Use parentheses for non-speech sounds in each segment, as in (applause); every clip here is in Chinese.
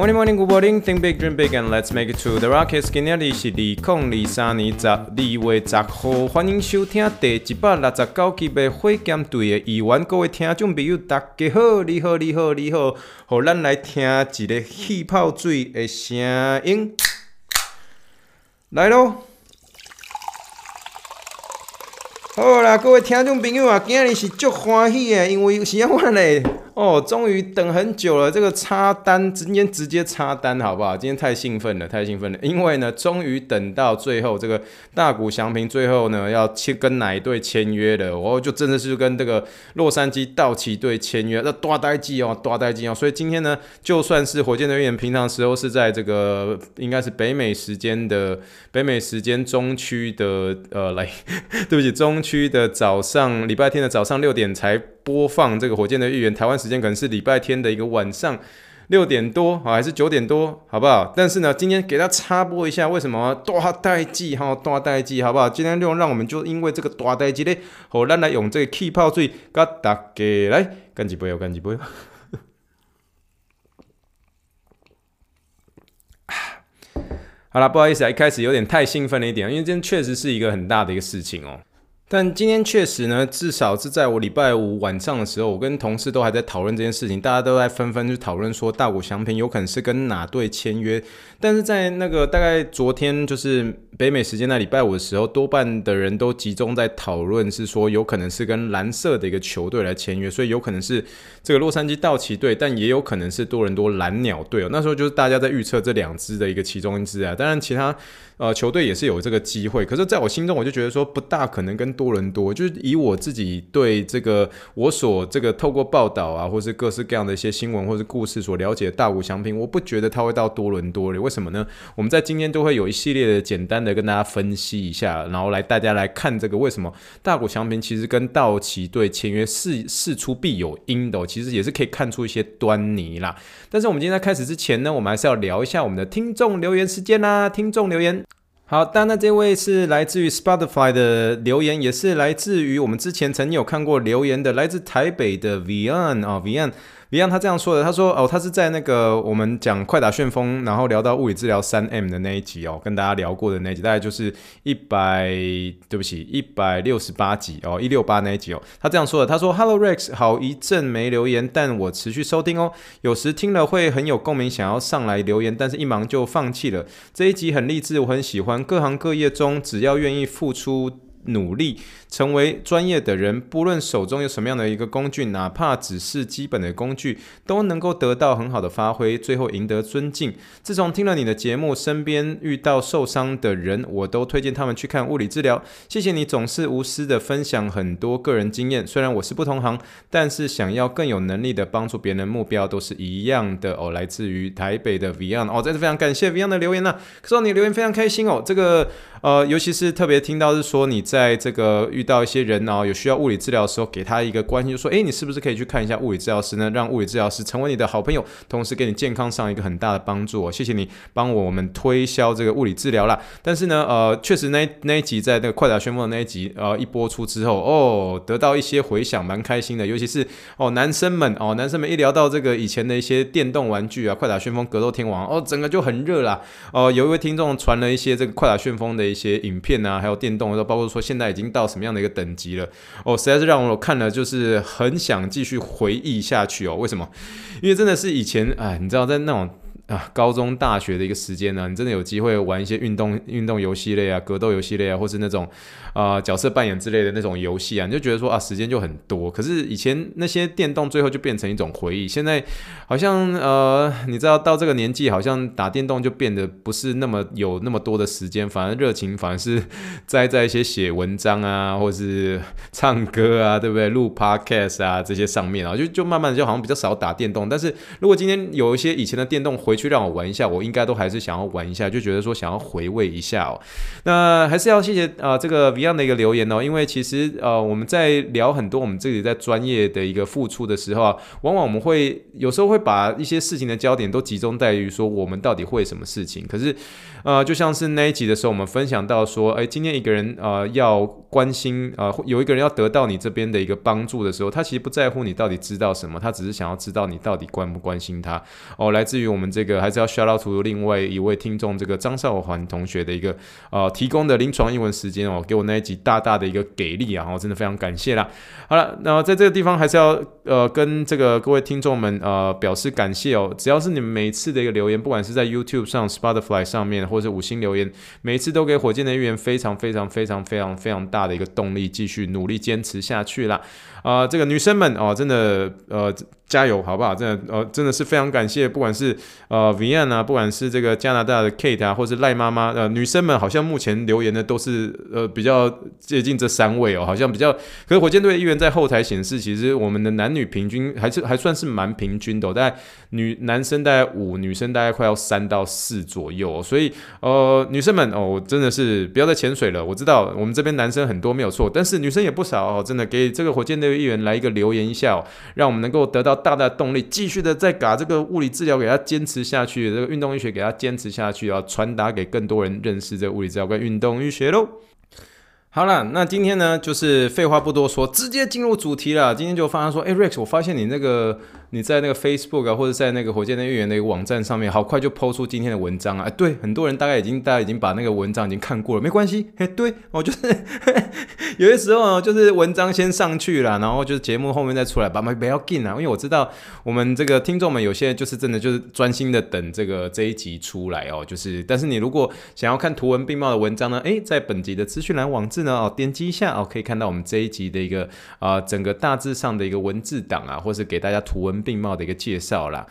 Morning, morning, good morning. Think big, dream big, and let's make it to the rockets。今天是二零二三年十二月十号，欢迎收听第一百六十九集的火箭队的议员。各位听众朋友，大家好，你好，你好，你好，好，咱来听一个气泡水的声音，来喽！好啦，各位听众朋友啊，今日是足欢喜的，因为是安怎嘞？哦，终于等很久了，这个插单今天直接插单，好不好？今天太兴奋了，太兴奋了，因为呢，终于等到最后，这个大谷翔平最后呢要签跟哪一队签约了？哦，就真的是跟这个洛杉矶道奇队签约，那大代志哦，大代志哦。所以今天呢，就算是火箭队员平常时候是在这个应该是北美时间的北美时间中区的呃，来，对不起，中区的早上，礼拜天的早上六点才。播放这个火箭的预言，台湾时间可能是礼拜天的一个晚上六点多，好还是九点多，好不好？但是呢，今天给他插播一下，为什么大代际哈，大代际，好不好？今天就让我们就因为这个大代际呢，好，咱来用这个气泡水，给大家来干几杯哦，干几杯。(laughs) 好了，不好意思啊，一开始有点太兴奋了一点，因为今天确实是一个很大的一个事情哦。但今天确实呢，至少是在我礼拜五晚上的时候，我跟同事都还在讨论这件事情，大家都在纷纷去讨论说大谷翔平有可能是跟哪队签约。但是在那个大概昨天，就是北美时间那礼拜五的时候，多半的人都集中在讨论是说有可能是跟蓝色的一个球队来签约，所以有可能是这个洛杉矶道奇队，但也有可能是多伦多蓝鸟队哦。那时候就是大家在预测这两支的一个其中一支啊，当然其他。呃，球队也是有这个机会，可是在我心中，我就觉得说不大可能跟多伦多。就是以我自己对这个我所这个透过报道啊，或是各式各样的一些新闻或是故事所了解的大谷翔平，我不觉得他会到多伦多里。为什么呢？我们在今天都会有一系列的简单的跟大家分析一下，然后来大家来看这个为什么大谷翔平其实跟道奇队签约事事出必有因的，其实也是可以看出一些端倪啦。但是我们今天在开始之前呢，我们还是要聊一下我们的听众留言时间啦，听众留言。好，当然这位是来自于 Spotify 的留言，也是来自于我们之前曾有看过留言的，来自台北的 Vian 啊、Vian。一样，他这样说的。他说：“哦，他是在那个我们讲快打旋风，然后聊到物理治疗三 M 的那一集哦，跟大家聊过的那一集，大概就是一百，对不起，一百六十八集哦，一六八那一集哦。他这样说的。他说：‘Hello Rex，好一阵没留言，但我持续收听哦。有时听了会很有共鸣，想要上来留言，但是一忙就放弃了。这一集很励志，我很喜欢。各行各业中，只要愿意付出努力。”成为专业的人，不论手中有什么样的一个工具，哪怕只是基本的工具，都能够得到很好的发挥，最后赢得尊敬。自从听了你的节目，身边遇到受伤的人，我都推荐他们去看物理治疗。谢谢你总是无私的分享很多个人经验。虽然我是不同行，但是想要更有能力的帮助别人，目标都是一样的哦。来自于台北的 Vian 哦，再次非常感谢 Vian 的留言呢、啊。可是你留言非常开心哦，这个呃，尤其是特别听到是说你在这个。遇到一些人哦，有需要物理治疗的时候，给他一个关心，就说：诶，你是不是可以去看一下物理治疗师呢？让物理治疗师成为你的好朋友，同时给你健康上一个很大的帮助。谢谢你帮我们推销这个物理治疗啦。但是呢，呃，确实那那一集在那个快打旋风的那一集，呃，一播出之后，哦，得到一些回响，蛮开心的。尤其是哦，男生们哦，男生们一聊到这个以前的一些电动玩具啊，快打旋风、格斗天王，哦，整个就很热啦。哦、有一位听众传了一些这个快打旋风的一些影片啊，还有电动，都包括说现在已经到什么样的一个等级了。哦，实在是让我看了，就是很想继续回忆下去哦。为什么？因为真的是以前，哎，你知道，在那种。啊，高中、大学的一个时间呢，你真的有机会玩一些运动、运动游戏类啊、格斗游戏类啊，或是那种啊、角色扮演之类的那种游戏啊，你就觉得说啊，时间就很多。可是以前那些电动最后就变成一种回忆，现在好像呃，你知道到这个年纪，好像打电动就变得不是那么有那么多的时间，反而热情反而是 (laughs) 栽在一些写文章啊，或是唱歌啊，对不对？录 podcast 啊这些上面啊，就就慢慢的就好像比较少打电动。但是如果今天有一些以前的电动回去让我玩一下，我应该都还是想要玩一下，就觉得说想要回味一下哦。那还是要谢谢啊、这个 Beyond 的一个留言哦，因为其实呃我们在聊很多我们自己在专业的一个付出的时候啊，往往我们会有时候会把一些事情的焦点都集中在于说我们到底会什么事情，可是呃就像是那一集的时候，我们分享到说，哎，今天一个人呃要关心呃有一个人要得到你这边的一个帮助的时候，他其实不在乎你到底知道什么，他只是想要知道你到底关不关心他哦。来自于我们这这个还是要 shout out to 另外一位听众这个张少环同学的一个呃提供的临床英文时间哦，给我那一集大大的一个给力啊，我真的非常感谢啦。好了，那在这个地方还是要呃跟这个各位听众们呃表示感谢哦。只要是你们每次的一个留言，不管是在 YouTube 上、Spotify 上面，或者是五星留言，每次都给火箭的预言非常非常非常非常非常大的一个动力，继续努力坚持下去啦。啊、这个女生们哦，真的呃。加油，好不好？真的，呃，真的是非常感谢，不管是呃 Vian 啊，不管是这个加拿大的 Kate 啊，或是赖妈妈，呃，女生们好像目前留言的都是呃比较接近这三位哦，好像比较。可是火箭队的议员在后台显示，其实我们的男女平均还是还算是蛮平均的，哦，大概女男生大概五，女生大概快要三到四左右，哦。所以呃，女生们哦，我真的是不要再潜水了。我知道我们这边男生很多没有错，但是女生也不少哦，真的给这个火箭队的议员来一个留言一下，让我们能够得到。大大的动力，继续的再把这个物理治疗给他坚持下去，这个运动医学给他坚持下去，啊传达给更多人认识这个物理治疗跟运动医学喽。好了，那今天呢，就是废话不多说，直接进入主题了。今天就发现说，哎，Rex，我发现你那个。你在那个 Facebook 啊，或者在那个火箭的预言的一个网站上面，好快就抛出今天的文章啊！哎，对，很多人大概已经大家已经把那个文章已经看过了，没关系。哎，对，我就是 (laughs) 有些时候，就是文章先上去了，然后就是节目后面再出来，把麦不要紧啊，因为我知道我们这个听众们有些就是真的就是专心的等这个这一集出来哦，就是但是你如果想要看图文并茂的文章呢，哎，在本集的资讯栏网志呢哦，点击一下哦，可以看到我们这一集的一个啊、整个大致上的一个文字档啊，或是给大家图文。并茂的一个介绍啦，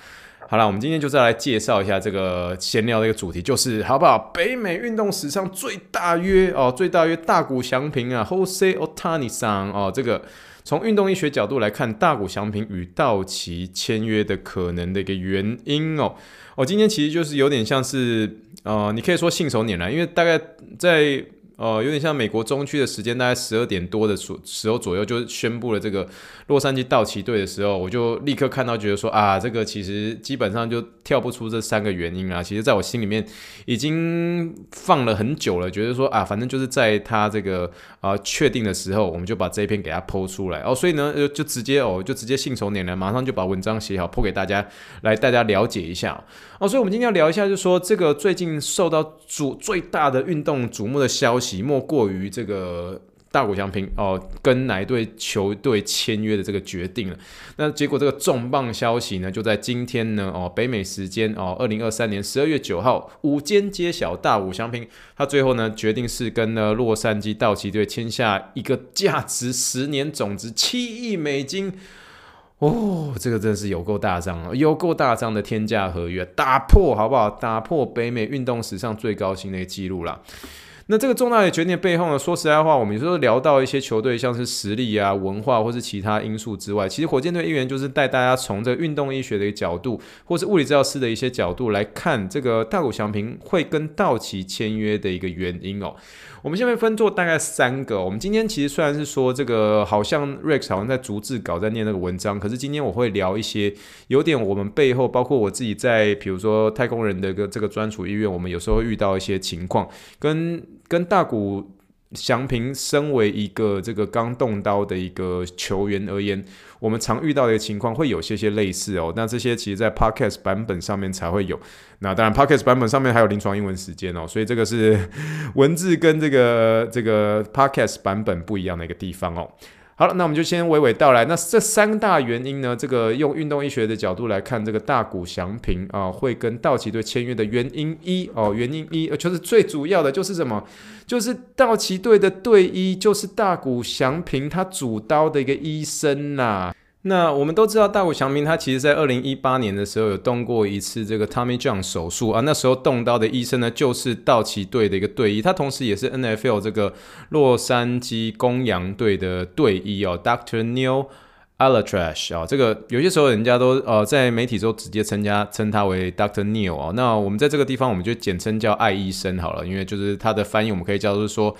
好了，我们今天就再来介绍一下这个闲聊的一个主题，就是好不好？北美运动史上最大约哦，最大约大谷翔平啊，Jose Otani 桑哦，这个从运动医学角度来看，大谷翔平与道奇签约的可能的一个原因哦，我、哦、今天其实就是有点像是呃，你可以说信手拈来，因为大概在。哦，有点像美国中区的时间，大概十二点多的时时候左右，就宣布了这个洛杉矶道奇队的时候，我就立刻看到，觉得说啊，这个其实基本上就跳不出这三个原因啊。其实，在我心里面已经放了很久了，觉得说啊，反正就是在他这个啊确定的时候，我们就把这一篇给他 po 出来哦。所以呢，就直接哦，就直接信手拈来，马上就把文章写好 po 给大家，来大家了解一下哦。所以，我们今天要聊一下，就是说这个最近受到瞩最大的运动瞩目的消息。莫过于这个大谷翔平哦，跟哪一队球队签约的这个决定了。那结果这个重磅消息呢，就在今天呢哦，北美时间哦，二零二三年十二月九号午间揭晓，大谷翔平他最后呢决定是跟呢洛杉矶道奇队签下一个价值十年总值七亿美金哦，这个真的是有够大张啊，有够大张的天价合约，打破好不好？打破北美运动史上最高薪的记录了。那这个重大的决定背后呢，说实在话，我们有时候聊到一些球队，像是实力啊、文化或是其他因素之外，其实火箭队一员就是带大家从这个运动医学的一个角度，或是物理治疗师的一些角度来看这个大谷翔平会跟道奇签约的一个原因哦。我们下面分做大概三个。我们今天其实虽然是说这个好像 Rex 好像在逐字稿在念那个文章，可是今天我会聊一些有点我们背后，包括我自己在比如说太空人的个这个专属医院，我们有时候会遇到一些情况，跟跟大谷祥平身为一个这个刚动刀的一个球员而言。我们常遇到的一个情况会有些些类似哦，那这些其实在 Podcast 版本上面才会有。那当然 Podcast 版本上面还有临床英文时间哦，所以这个是 (laughs) 文字跟这个这个 Podcast 版本不一样的一个地方哦。好了，那我们就先娓娓道来。那这三大原因呢，这个用运动医学的角度来看，这个大谷祥平啊会跟道奇队签约的原因一哦，原因一就是最主要的就是什么？就是道奇队的队医就是大谷祥平他主刀的一个医生呐、那我们都知道，大谷翔平他其实在二零一八年的时候有动过一次这个 Tommy John 手术啊，那时候动刀的医生呢就是道奇队的一个队医，他同时也是 NFL 这个洛杉矶公羊队的队医哦，Dr. Neil alatrash 啊，这个有些时候人家都呃在媒体中直接称家称他为 Dr. Neil 啊，那我们在这个地方我们就简称叫艾医生好了，因为就是他的翻译我们可以叫做说。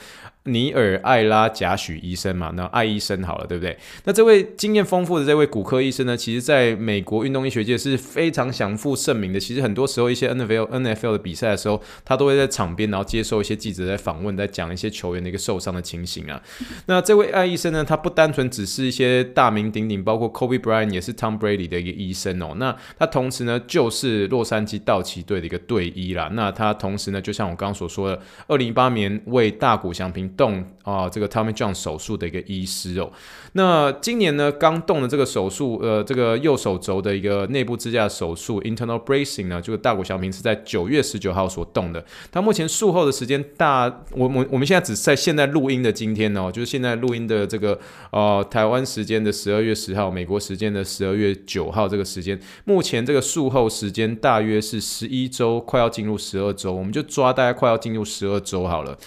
尼尔·艾拉贾许医生嘛，那艾医生好了，对不对？那这位经验丰富的这位骨科医生呢，其实在美国运动医学界是非常享负盛名的。其实很多时候一些 NFL、NFL 的比赛的时候，他都会在场边，然后接受一些记者在访问，在讲一些球员的一个受伤的情形啊。那这位艾医生呢，他不单纯只是一些大名鼎鼎，包括 Kobe Bryant 也是 Tom Brady 的一个医生哦。那他同时呢，就是洛杉矶道奇队的一个队医啦。那他同时呢，就像我刚刚所说的，二零一八年为大谷翔平动啊，这个 Tommy John 手术的一个医师哦，那今年呢刚动的这个手术，呃，这个右手肘的一个内部支架手术 internal bracing 呢，这个大谷翔平是在九月十九号所动的。他目前术后的时间大，我我我们现在只在现在录音的今天哦，就是现在录音的这个呃台湾时间的十二月十号，美国时间的十二月九号这个时间，目前这个术后时间大约是十一周，快要进入十二周，我们就抓大概快要进入十二周好了。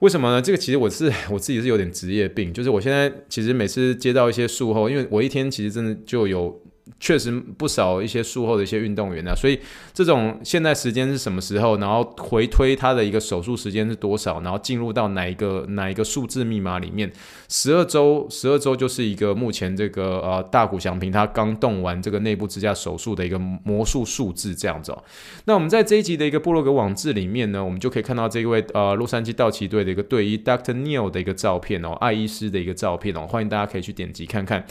为什么呢？这个其实我是 (laughs) 我自己是有点职业病，就是我现在其实每次接到一些术后，因为我一天其实真的就有。确实不少一些术后的一些运动员啊，所以这种现在时间是什么时候，然后回推他的一个手术时间是多少，然后进入到哪一个哪一个数字密码里面，十二周十二周就是一个目前这个呃大谷翔平他刚动完这个内部支架手术的一个魔术数字这样子哦。那我们在这一集的一个部落格网志里面呢，我们就可以看到这位呃洛杉矶道奇队的一个队医 Dr. Neil 的一个照片哦，艾医师的一个照片哦，欢迎大家可以去点击看看。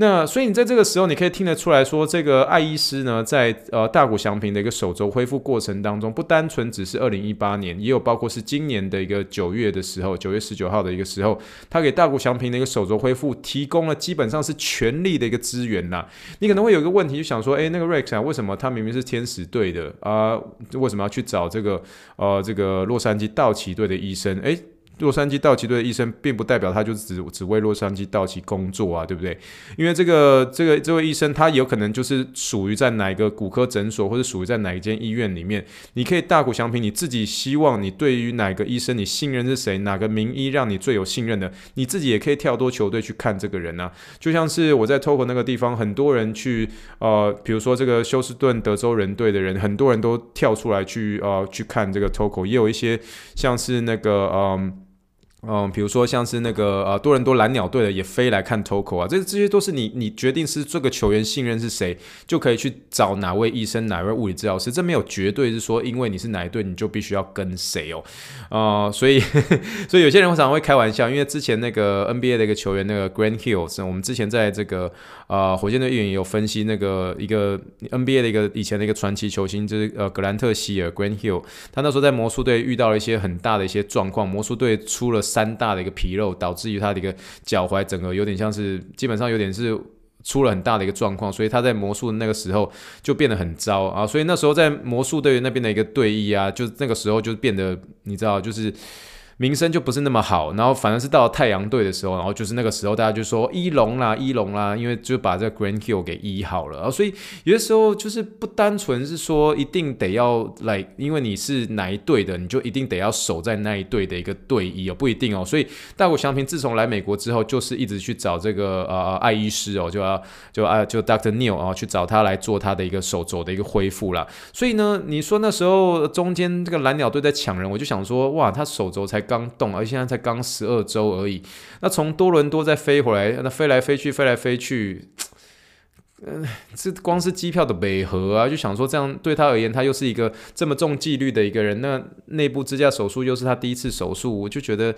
那所以你在这个时候，你可以听得出来说，这个艾医师呢，在呃大谷翔平的一个手肘恢复过程当中，不单纯只是二零一八年，也有包括是今年的一个九月的时候，九月十九号的一个时候，他给大谷翔平的一个手肘恢复提供了基本上是全力的一个资源呐。你可能会有一个问题，就想说，诶，那个 Rex 啊，为什么他明明是天使队的啊，为什么要去找这个呃这个洛杉矶道奇队的医生？诶。洛杉矶道奇队的医生，并不代表他就只只为洛杉矶道奇工作啊，对不对？因为这个这个这位医生，他有可能就是属于在哪一个骨科诊所，或者属于在哪一间医院里面。你可以大谷翔平，你自己希望你对于哪个医生，你信任是谁？哪个名医让你最有信任的？你自己也可以跳多球队去看这个人啊。就像是我在 TOKO 那个地方，很多人去呃，比如说这个休斯顿德州人队的人，很多人都跳出来去呃去看这个 TOKO，也有一些像是那个嗯。嗯，比如说像是那个呃多伦多蓝鸟队的也飞来看 Toko 啊，这这些都是你你决定是这个球员信任是谁，就可以去找哪位医生、哪位物理治疗师，这没有绝对是说因为你是哪一队你就必须要跟谁哦，啊、呃，(laughs) 所以 (laughs) 所以有些人常常会开玩笑，因为之前那个 NBA 的一个球员那个 Grand Hills，我们之前在这个呃火箭队议员也有分析那个一个 NBA 的一个以前的一个传奇球星，就是呃格兰特希尔 g r a n Hill，他那时候在魔术队遇到了一些很大的一些状况，魔术队出了。三大的一个纰漏，导致于他的一个脚踝整个有点像是，基本上有点是出了很大的一个状况，所以他在魔术那个时候就变得很糟啊，所以那时候在魔术队那边的一个队医啊，就那个时候就变得，你知道，就是。名声就不是那么好，然后反而是到了太阳队的时候，然后就是那个时候大家就说一龙啦，一龙啦，因为就把这个 Grand Hill 给医好了，然后所以有的时候就是不单纯是说一定得要来，因为你是哪一队的，你就一定得要守在那一队的一个队医哦，不一定哦。所以大谷翔平自从来美国之后，就是一直去找这个呃艾医师哦，就要就啊就 Doctor Neil 啊去找他来做他的一个手肘的一个恢复啦。所以呢，你说那时候中间这个蓝鸟队在抢人，我就想说哇，他手肘才。刚动，而现在才刚十二周而已。那从多伦多再飞回来，那飞来飞去，飞来飞去，嗯、(tsk) 呃，这光是机票的美合啊，就想说这样对他而言，他又是一个这么重纪律的一个人。那内部支架手术又是他第一次手术，我就觉得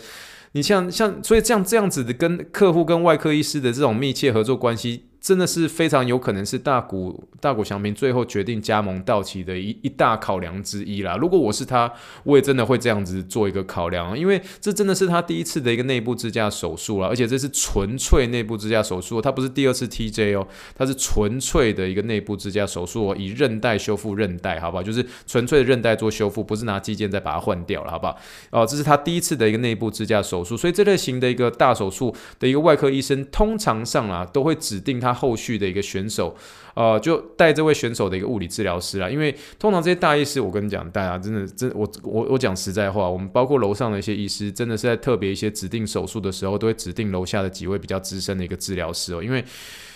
你像像，所以这样这样子的跟客户跟外科医师的这种密切合作关系。真的是非常有可能是大谷大谷翔平最后决定加盟道奇的一一大考量之一啦。如果我是他，我也真的会这样子做一个考量，因为这真的是他第一次的一个内部支架手术了，而且这是纯粹内部支架手术，他不是第二次 TJ 哦，他是纯粹的一个内部支架手术哦，以韧带修复韧带，好不好？就是纯粹的韧带做修复，不是拿肌腱再把它换掉了，好不好？哦，这是他第一次的一个内部支架手术，所以这类型的一个大手术的一个外科医生，通常上啊都会指定他。后续的一个选手，呃，就带这位选手的一个物理治疗师啦。因为通常这些大医师，我跟你讲，大家真的真我我我讲实在话，我们包括楼上的一些医师，真的是在特别一些指定手术的时候，都会指定楼下的几位比较资深的一个治疗师哦，因为。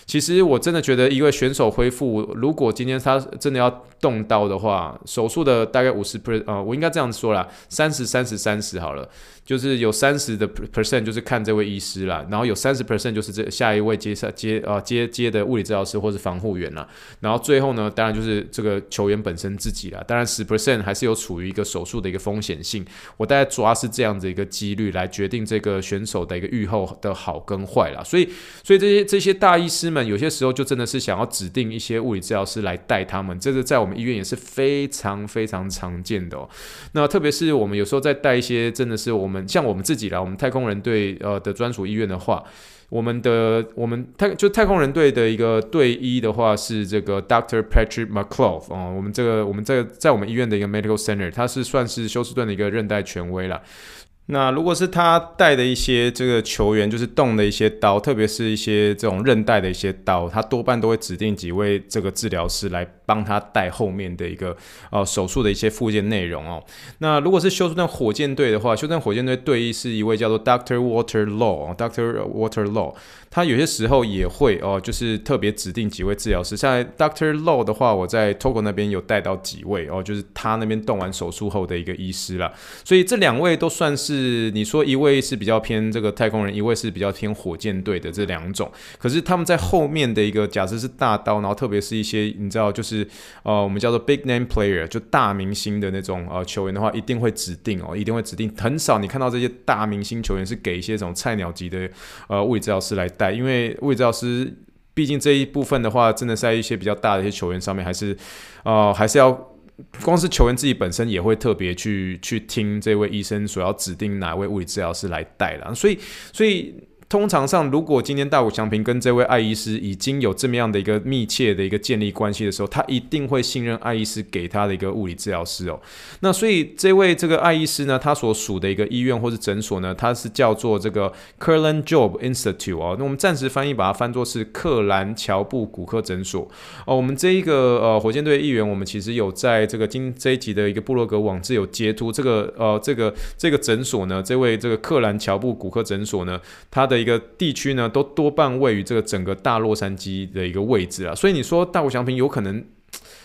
其实我真的觉得，一位选手恢复，如果今天他真的要动刀的话，手术的大概五十 per 啊，我应该这样说啦，三十、三十、三十好了。就是有三十的 percent 就是看这位医师啦，然后有三十 percent 就是这下一位接下接啊接接的物理治疗师或是防护员啦，然后最后呢，当然就是这个球员本身自己啦，当然十 percent 还是有处于一个手术的一个风险性，我大概抓是这样子一个几率来决定这个选手的一个预后的好跟坏啦，所以所以这些这些大医师们有些时候就真的是想要指定一些物理治疗师来带他们，这个在我们医院也是非常非常常见的哦，那特别是我们有时候在带一些真的是我们。像我们自己啦，我们太空人队呃的专属医院的话，我们的我们太就太空人队的一个队医的话是这个 Doctor Patrick McClough 哦，我们这个我们这个在我们医院的一个 Medical Center，他是算是休斯顿的一个韧带权威啦。那如果是他带的一些这个球员，就是动的一些刀，特别是一些这种韧带的一些刀，他多半都会指定几位这个治疗师来帮他带后面的一个呃手术的一些附件内容哦。那如果是休斯顿火箭队的话，休斯顿火箭队队医是一位叫做 Doctor Water Law，Doctor Water Law，。他有些时候也会哦，就是特别指定几位治疗师，像 Doctor Low 的话，我在 Togo 那边有带到几位哦，就是他那边动完手术后的一个医师啦。所以这两位都算是是你说一位是比较偏这个太空人，一位是比较偏火箭队的这两种。可是他们在后面的一个假设是大刀，然后特别是一些你知道就是呃我们叫做 Big Name Player 就大明星的那种呃球员的话，一定会指定哦，一定会指定。很少你看到这些大明星球员是给一些这种菜鸟级的呃物理治疗师来带。因为物理治疗师，毕竟这一部分的话，真的在一些比较大的一些球员上面，还是，呃，还是要，光是球员自己本身也会特别去去听这位医生所要指定哪位物理治疗师来带了，所以，所以。通常上，如果今天大谷翔平跟这位艾医师已经有这么样的一个密切的一个建立关系的时候，他一定会信任艾医师给他的一个物理治疗师哦。那所以这位这个艾医师呢，他所属的一个医院或是诊所呢，他是叫做这个 Kurland Job Institute 哦。那我们暂时翻译把它翻作是克兰乔布骨科诊所哦。我们这一个呃火箭队议员，我们其实有在这个今这一集的一个部落格网志有截图这个呃这个这个诊所呢，这位这个克兰乔布骨科诊所呢，他的。一个地区呢，都多半位于这个整个大洛杉矶的一个位置啊，所以你说大谷翔平有可能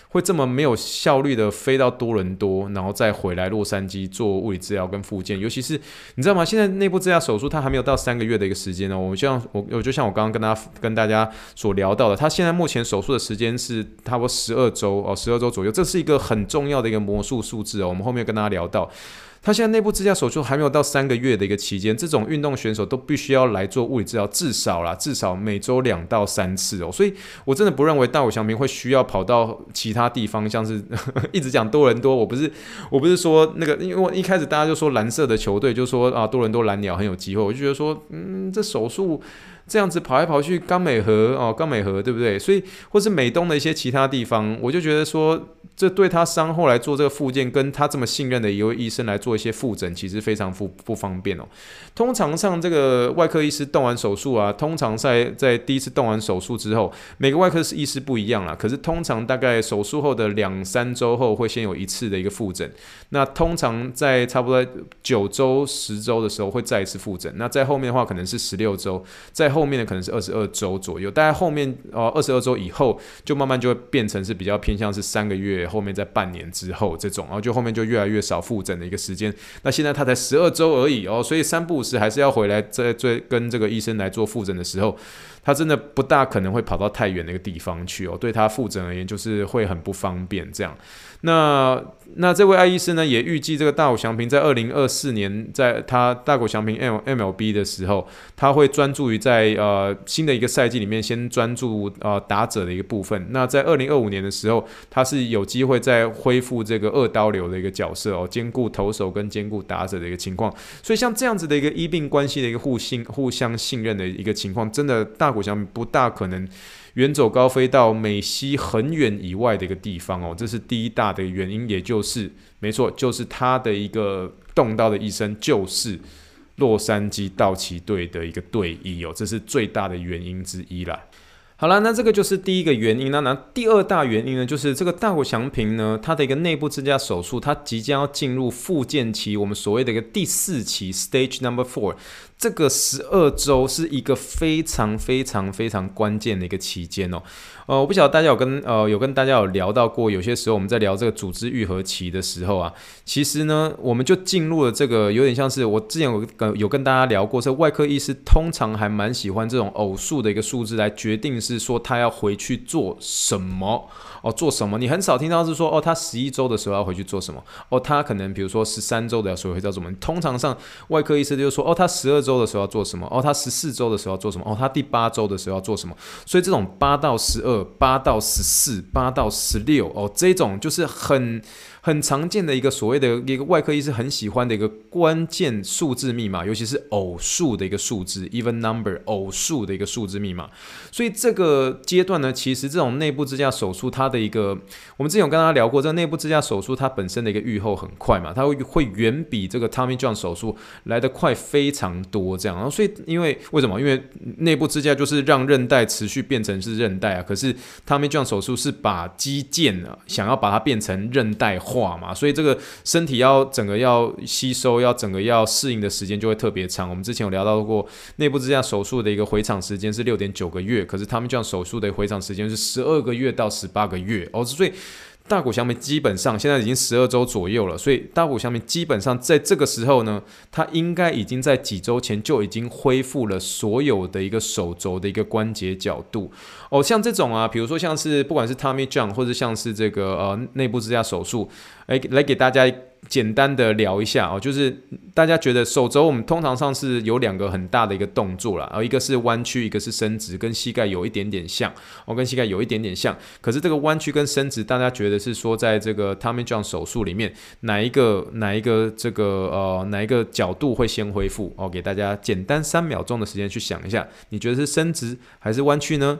会这么没有效率的飞到多伦多，然后再回来洛杉矶做物理治疗跟复健，尤其是你知道吗？现在内部支架手术它还没有到三个月的一个时间呢。我像我我就像我刚刚跟大家跟大家所聊到的，他现在目前手术的时间是差不多十二周哦，十二周左右，这是一个很重要的一个魔术数字哦。我们后面跟大家聊到。他现在内部支架手术还没有到三个月的一个期间，这种运动选手都必须要来做物理治疗，至少啦，至少每周两到三次哦。所以我真的不认为大谷翔平会需要跑到其他地方，像是 (laughs) 一直讲多伦多。我不是，我不是说那个，因为一开始大家就说蓝色的球队就说啊，多伦多蓝鸟很有机会，我就觉得说，嗯，这手术。这样子跑来跑去，冈美和哦，冈美和对不对？所以或是美东的一些其他地方，我就觉得说，这对他伤后来做这个复健，跟他这么信任的一位医生来做一些复诊，其实非常不不方便哦。通常上这个外科医师动完手术啊，通常在在第一次动完手术之后，每个外科医师不一样啦。可是通常大概手术后的两三周后，会先有一次的一个复诊。那通常在差不多九周、十周的时候，会再一次复诊。那在后面的话，可能是十六周，在后。后面的可能是二十二周左右，大概后面哦二十二周以后，就慢慢就会变成是比较偏向是三个月，后面在半年之后这种，然后就后面就越来越少复诊的一个时间。那现在他才十二周而已哦，所以三不五时还是要回来再再跟这个医生来做复诊的时候，他真的不大可能会跑到太远的一个地方去哦，对他复诊而言就是会很不方便这样。那那这位艾医师呢，也预计这个大谷翔平在二零二四年，在他大谷翔平 M MLB 的时候，他会专注于在呃新的一个赛季里面，先专注呃打者的一个部分。那在二零二五年的时候，他是有机会再恢复这个二刀流的一个角色哦，兼顾投手跟兼顾打者的一个情况。所以像这样子的一个医病关系的一个互信、互相信任的一个情况，真的大谷翔平不大可能。远走高飞到美西很远以外的一个地方哦，这是第一大的原因，也就是没错，就是他的一个动刀的医生就是洛杉矶道奇队的一个队医哦，这是最大的原因之一啦。好了，那这个就是第一个原因。那那第二大原因呢，就是这个大谷翔平呢，他的一个内部支架手术，他即将要进入复健期，我们所谓的一个第四期 （Stage Number Four）。这个十二周是一个非常非常非常关键的一个期间哦。呃，我不晓得大家有跟呃有跟大家有聊到过，有些时候我们在聊这个组织愈合期的时候啊，其实呢，我们就进入了这个有点像是我之前有跟有跟大家聊过，是外科医师通常还蛮喜欢这种偶数的一个数字来决定是说他要回去做什么。哦，做什么？你很少听到是说，哦，他十一周的时候要回去做什么？哦，他可能比如说十三周的时候会做什么？通常上外科医师就是说，哦，他十二周周的时候要做什么？哦，他十四周的时候要做什么？哦，他第八周的时候要做什么？所以这种八到十二、八到十四、八到十六，哦，这种就是很。很常见的一个所谓的一个外科医师很喜欢的一个关键数字密码，尤其是偶数的一个数字，even number 偶数的一个数字密码。所以这个阶段呢，其实这种内部支架手术，它的一个我们之前有跟大家聊过，这个内部支架手术它本身的一个预后很快嘛，它会会远比这个 Tommy John 手术来得快非常多。这样，然后所以因为为什么？因为内部支架就是让韧带持续变成是韧带啊，可是 Tommy John 手术是把肌腱啊想要把它变成韧带。化嘛，所以这个身体要整个要吸收，要整个要适应的时间就会特别长。我们之前有聊到过，内部支架手术的一个回场时间是六点九个月，可是他们这样手术的回场时间是十二个月到十八个月哦，所以。大骨相位基本上现在已经十二周左右了，所以大骨相面基本上在这个时候呢，它应该已经在几周前就已经恢复了所有的一个手肘的一个关节角度。哦，像这种啊，比如说像是不管是 Tommy John 或者像是这个呃内部支架手术，诶来给大家。简单的聊一下哦，就是大家觉得手肘我们通常上是有两个很大的一个动作啦，然后一个是弯曲，一个是伸直，跟膝盖有一点点像，哦，跟膝盖有一点点像。可是这个弯曲跟伸直，大家觉得是说在这个 Tommy John 手术里面哪一个哪一个这个呃哪一个角度会先恢复？哦，给大家简单三秒钟的时间去想一下，你觉得是伸直还是弯曲呢？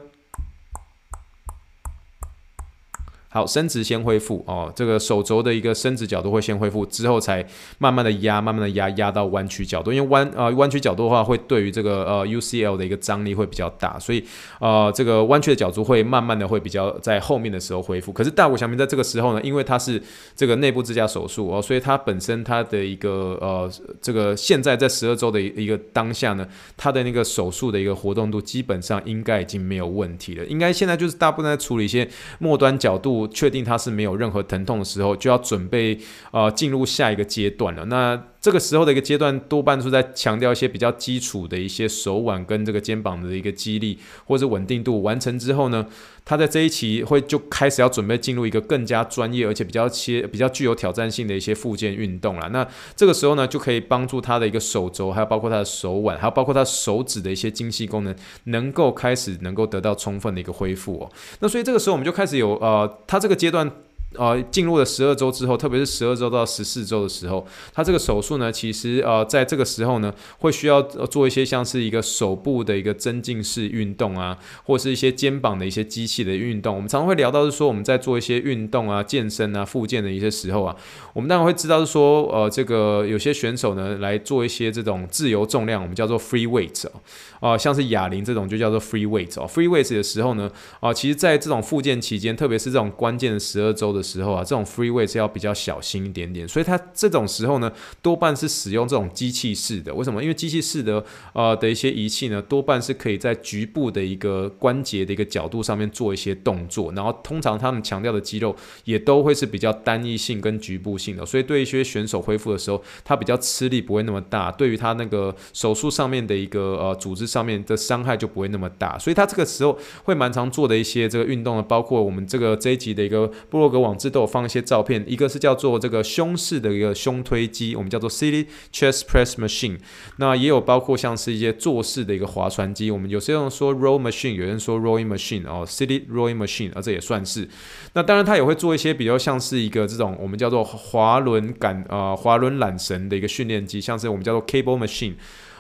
好，伸直先恢复哦，这个手肘的一个伸直角度会先恢复，之后才慢慢的压，慢慢的压，压到弯曲角度。因为弯呃弯曲角度的话，会对于这个呃 UCL 的一个张力会比较大，所以呃这个弯曲的角度会慢慢的会比较在后面的时候恢复。可是大谷翔平在这个时候呢，因为他是这个内部支架手术哦，所以他本身他的一个呃这个现在在十二周的一个当下呢，他的那个手术的一个活动度基本上应该已经没有问题了，应该现在就是大部分在处理一些末端角度。确定它是没有任何疼痛的时候，就要准备呃进入下一个阶段了。那这个时候的一个阶段，多半是在强调一些比较基础的一些手腕跟这个肩膀的一个肌力或者稳定度。完成之后呢，他在这一期会就开始要准备进入一个更加专业而且比较切比较具有挑战性的一些附件运动了。那这个时候呢，就可以帮助他的一个手肘，还有包括他的手腕，还有包括他手指的一些精细功能，能够开始能够得到充分的一个恢复哦。那所以这个时候我们就开始有呃，他这个阶段。呃，进入了十二周之后，特别是十二周到十四周的时候，他这个手术呢，其实呃，在这个时候呢，会需要做一些像是一个手部的一个增进式运动啊，或是一些肩膀的一些机器的运动。我们常常会聊到是说，我们在做一些运动啊、健身啊、复健的一些时候啊，我们当然会知道是说，呃，这个有些选手呢来做一些这种自由重量，我们叫做 free weight 哦，啊、像是哑铃这种就叫做 free weight 哦，free weight 的时候呢，啊、其实在这种复健期间，特别是这种关键的十二周的。的时候啊，这种 free weight 是要比较小心一点点，所以它这种时候呢，多半是使用这种机器式的。为什么？因为机器式的呃的一些仪器呢，多半是可以在局部的一个关节的一个角度上面做一些动作，然后通常他们强调的肌肉也都会是比较单一性跟局部性的，所以对一些选手恢复的时候，他比较吃力不会那么大，对于他那个手术上面的一个呃组织上面的伤害就不会那么大，所以他这个时候会蛮常做的一些这个运动呢，包括我们这个这一集的一个布洛格网。网志都有放一些照片，一个是叫做这个胸式的一个胸推机，我们叫做 City Chest Press Machine。那也有包括像是一些坐式的一个划船机，我们有些人说 Row Machine，有人说 Rowing Machine 哦 City Rowing Machine，啊，这也算是。那当然，他也会做一些比较像是一个这种我们叫做滑轮杆啊，滑轮缆绳的一个训练机，像是我们叫做 Cable Machine。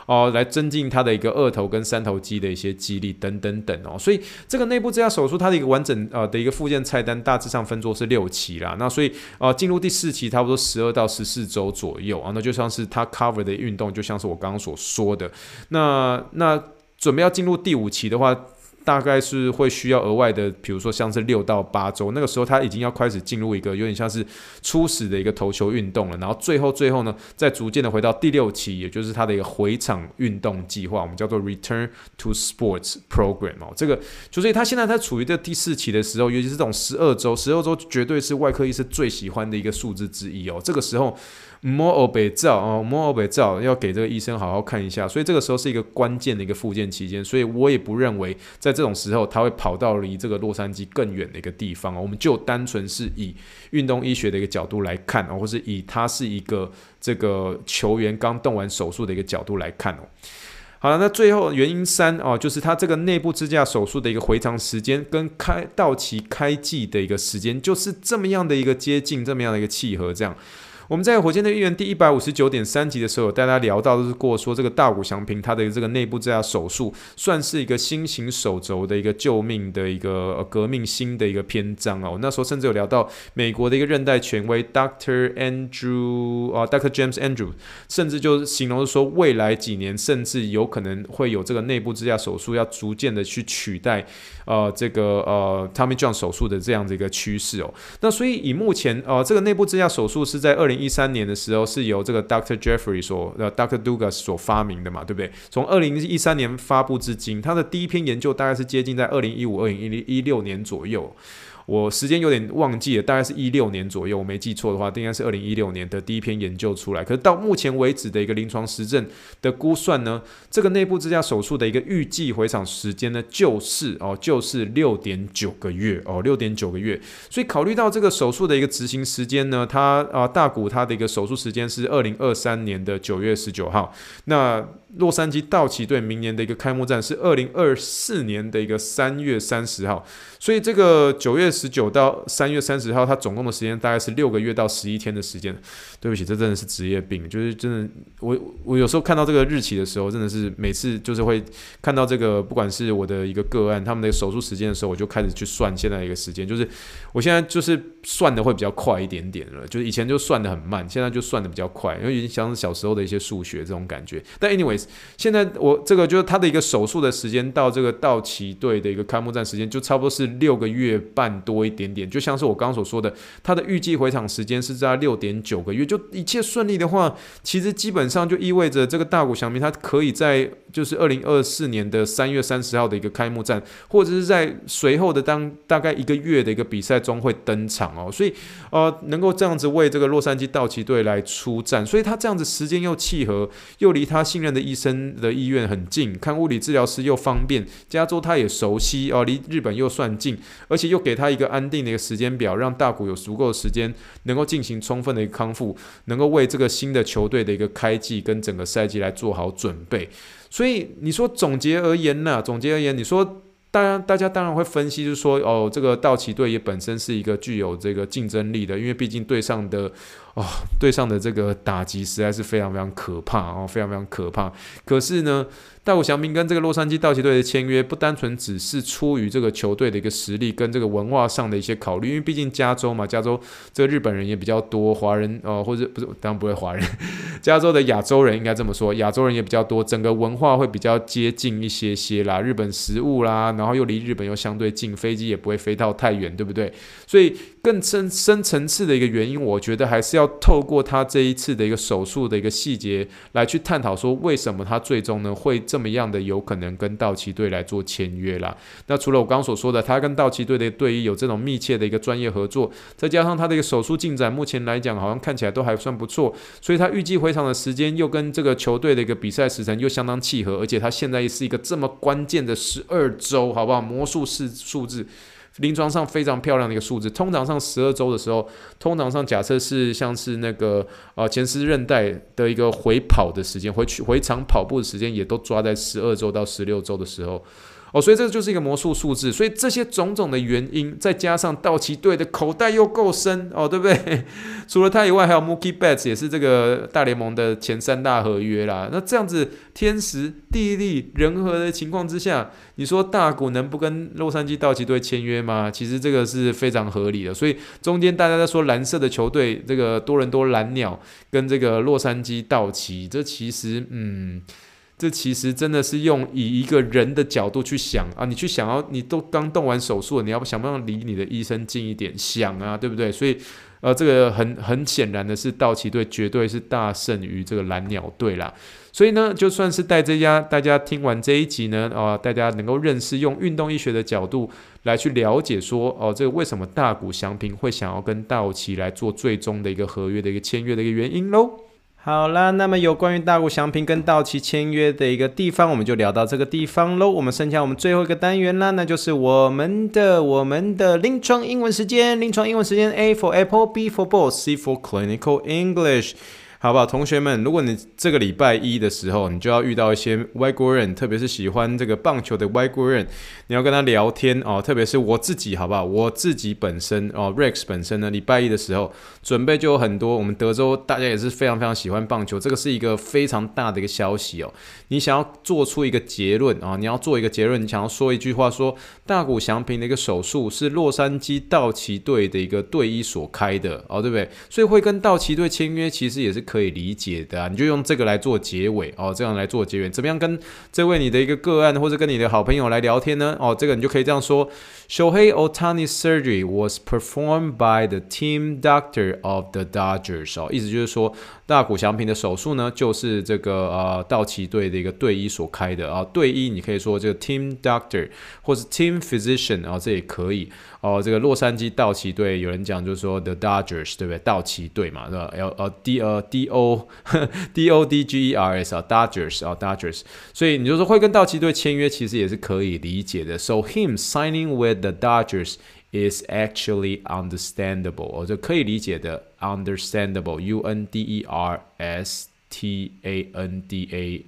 哦，来增进他的一个二头跟三头肌的一些肌力等等等哦，所以这个内部支架手术它的一个完整呃的一个附件菜单大致上分作是六期啦，那所以呃进入第四期差不多十二到十四周左右啊，那就像是它 cover 的运动，就像是我刚刚所说的，那那准备要进入第五期的话。大概是会需要额外的，比如说像是六到八周，那个时候他已经要开始进入一个有点像是初始的一个投球运动了，然后最后最后呢，再逐渐的回到第六期，也就是他的一个回场运动计划，我们叫做 Return to Sports Program 哦，这个就是他现在他处于这第四期的时候，尤其是这种十二周，十二周绝对是外科医师最喜欢的一个数字之一哦，这个时候。摸欧北照哦，摸欧北照要给这个医生好好看一下，所以这个时候是一个关键的一个复健期间，所以我也不认为在这种时候他会跑到离这个洛杉矶更远的一个地方哦。我们就单纯是以运动医学的一个角度来看哦，或是以他是一个这个球员刚动完手术的一个角度来看哦。好了，那最后原因三哦，就是他这个内部支架手术的一个回肠时间跟开到期开季的一个时间就是这么样的一个接近，这么样的一个契合，这样。我们在《火箭队预言》第一百五十九点三集的时候，有带大家聊到的是过说这个大谷翔平他的这个内部支架手术，算是一个新型手肘的一个救命的一个呃革命新的一个篇章哦。那时候甚至有聊到美国的一个韧带权威 Doctor Andrew 啊，Doctor James Andrew，甚至就形容说未来几年甚至有可能会有这个内部支架手术要逐渐的去取代呃这个呃 Tommy John 手术的这样的一个趋势哦。那所以以目前呃这个内部支架手术是在二零一三年的时候是由这个 Dr. Jeffrey 所呃 Dr. Dugas 所发明的嘛，对不对？从二零一三年发布至今，他的第一篇研究大概是接近在二零一五、二零一六年左右。我时间有点忘记了，大概是一六年左右，我没记错的话，应该是二零一六年的第一篇研究出来。可是到目前为止的一个临床实证的估算呢，这个内部支架手术的一个预计回场时间呢，就是哦，就是六点九个月哦，六点九个月。所以考虑到这个手术的一个执行时间呢，它啊大谷它的一个手术时间是二零二三年的九月十九号，那洛杉矶道奇队明年的一个开幕战是二零二四年的一个三月三十号。所以这个九月十九到三月三十号，它总共的时间大概是六个月到十一天的时间。对不起，这真的是职业病，就是真的，我我有时候看到这个日期的时候，真的是每次就是会看到这个，不管是我的一个个案，他们的手术时间的时候，我就开始去算现在一个时间，就是我现在就是算的会比较快一点点了，就是以前就算的很慢，现在就算的比较快，因为已经像是小时候的一些数学这种感觉。但 anyway 现在我这个就是他的一个手术的时间到这个道奇队的一个开幕战时间，就差不多是。六个月半多一点点，就像是我刚刚所说的，他的预计回场时间是在六点九个月，就一切顺利的话，其实基本上就意味着这个大谷翔平他可以在就是二零二四年的三月三十号的一个开幕战，或者是在随后的当大概一个月的一个比赛中会登场哦，所以呃能够这样子为这个洛杉矶道奇队来出战，所以他这样子时间又契合，又离他信任的医生的意愿很近，看物理治疗师又方便，加州他也熟悉哦，离日本又算近。而且又给他一个安定的一个时间表，让大谷有足够的时间能够进行充分的一个康复，能够为这个新的球队的一个开季跟整个赛季来做好准备。所以你说总结而言呢？总结而言，你说当然大家当然会分析，就是说哦，这个道奇队也本身是一个具有这个竞争力的，因为毕竟队上的哦，队上的这个打击实在是非常非常可怕哦，非常非常可怕。可是呢，大谷翔平跟这个洛杉矶道奇队的签约，不单纯只是出于这个球队的一个实力跟这个文化上的一些考虑，因为毕竟加州嘛，加州这个日本人也比较多，华人哦，或者不是当然不会华人，(laughs) 加州的亚洲人应该这么说，亚洲人也比较多，整个文化会比较接近一些些啦，日本食物啦，然后又离日本又相对近，飞机也不会飞到太远，对不对？所以更深深层次的一个原因，我觉得还是要透过他这一次的一个手术的一个细节来去探讨，说为什么他最终呢会。这么样的有可能跟道奇队来做签约啦。那除了我刚刚所说的，他跟道奇队的队医有这种密切的一个专业合作，再加上他的一个手术进展，目前来讲好像看起来都还算不错，所以他预计回场的时间又跟这个球队的一个比赛时程又相当契合，而且他现在是一个这么关键的十二周，好不好？魔术式数字。临床上非常漂亮的一个数字，通常上十二周的时候，通常上假设是像是那个呃前十韧带的一个回跑的时间，回去回场跑步的时间也都抓在十二周到十六周的时候。哦，所以这就是一个魔术数字，所以这些种种的原因，再加上道奇队的口袋又够深，哦，对不对？(laughs) 除了他以外，还有 Mookie Betts 也是这个大联盟的前三大合约啦。那这样子天时地利人和的情况之下，你说大谷能不跟洛杉矶道奇队签约吗？其实这个是非常合理的。所以中间大家在说蓝色的球队，这个多伦多蓝鸟跟这个洛杉矶道奇，这其实嗯。这其实真的是用以一个人的角度去想啊，你去想要，你都刚动完手术了，你要不想不想离你的医生近一点？想啊，对不对？所以。呃，这个很很显然的是，道奇队绝对是大胜于这个蓝鸟队啦。所以呢，就算是带这家大家听完这一集呢，啊、大家能够认识用运动医学的角度来去了解说，哦、这个为什么大谷翔平会想要跟道奇来做最终的一个合约的一个签约的一个原因喽。好啦，那么有关于大谷翔平跟道奇签约的一个地方，我们就聊到这个地方喽。我们剩下我们最后一个单元啦，那就是我们的我们的临床英文时间。临床英文时间，A for Apple，B for Ball，C for Clinical English。好不好，同学们？如果你这个礼拜一的时候，你就要遇到一些外国人，特别是喜欢这个棒球的外国人，你要跟他聊天哦。特别是我自己，好不好？我自己本身哦，Rex 本身呢，礼拜一的时候准备就有很多。我们德州大家也是非常非常喜欢棒球，这个是一个非常大的一个消息哦。你想要做出一个结论啊、你要做一个结论，你想要说一句话说，说大谷翔平的一个手术是洛杉矶道奇队的一个队医所开的哦，对不对？所以会跟道奇队签约，其实也是。可以理解的啊，你就用这个来做结尾哦，这样来做结尾，怎么样跟这位你的一个个案或者跟你的好朋友来聊天呢？哦，这个你就可以这样说：Shohei Otani surgery was performed by the team doctor of the Dodgers。哦，意思就是说。大谷翔平的手术呢，就是这个呃道奇队的一个队医所开的啊，队医你可以说这个 team doctor 或是 team physician 啊，这也可以哦。这个洛杉矶道奇队有人讲就是说 the Dodgers 对不对？道奇队嘛，是吧？L 呃 D 呃 D O (laughs) D O D G E R S 啊，Dodgers 啊 Dodgers，所以你就说会跟道奇队签约，其实也是可以理解的。So him signing with the Dodgers is actually understandable，哦，就可以理解的 understandable，U N D E R S T A N D A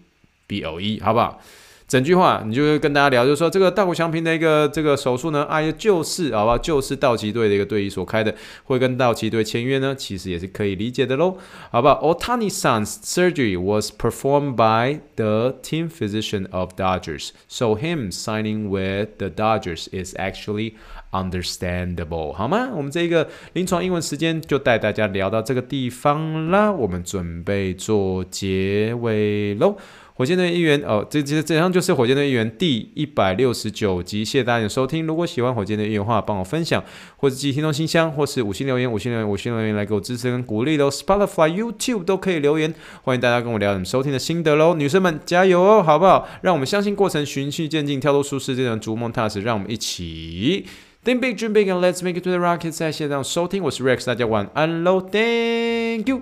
B L E，好不好？ 整句话你就会跟大家聊，就是说这个大谷翔平的一个这个手术呢，哎呀，就是好吧，就是道奇队的一个队医所开的，会跟道奇队签约呢，其实也是可以理解的喽，好不好？Ohtani-san's surgery was performed by the team physician of Dodgers, so him signing with the Dodgers is actually understandable，好吗？我们这个临床英文时间就带大家聊到这个地方啦，我们准备做结尾喽。火箭队一员哦，这这这样就是火箭队一员第一百六十九集，谢谢大家的收听。如果喜欢火箭队一员的话，帮我分享，或者寄听众信箱，或是五星留言，五星留言，五星留言来给我支持跟鼓励喽。Spotify、YouTube 都可以留言，欢迎大家跟我聊你们收听的心得喽。女生们加油哦，好不好？让我们相信过程，循序渐进，跳脱舒适这种逐梦踏实。让我们一起 Think big, dream big, and let's make it to the rockets。在线上收听，我是 Rex，大家晚安喽，Thank you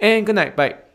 and good night, bye。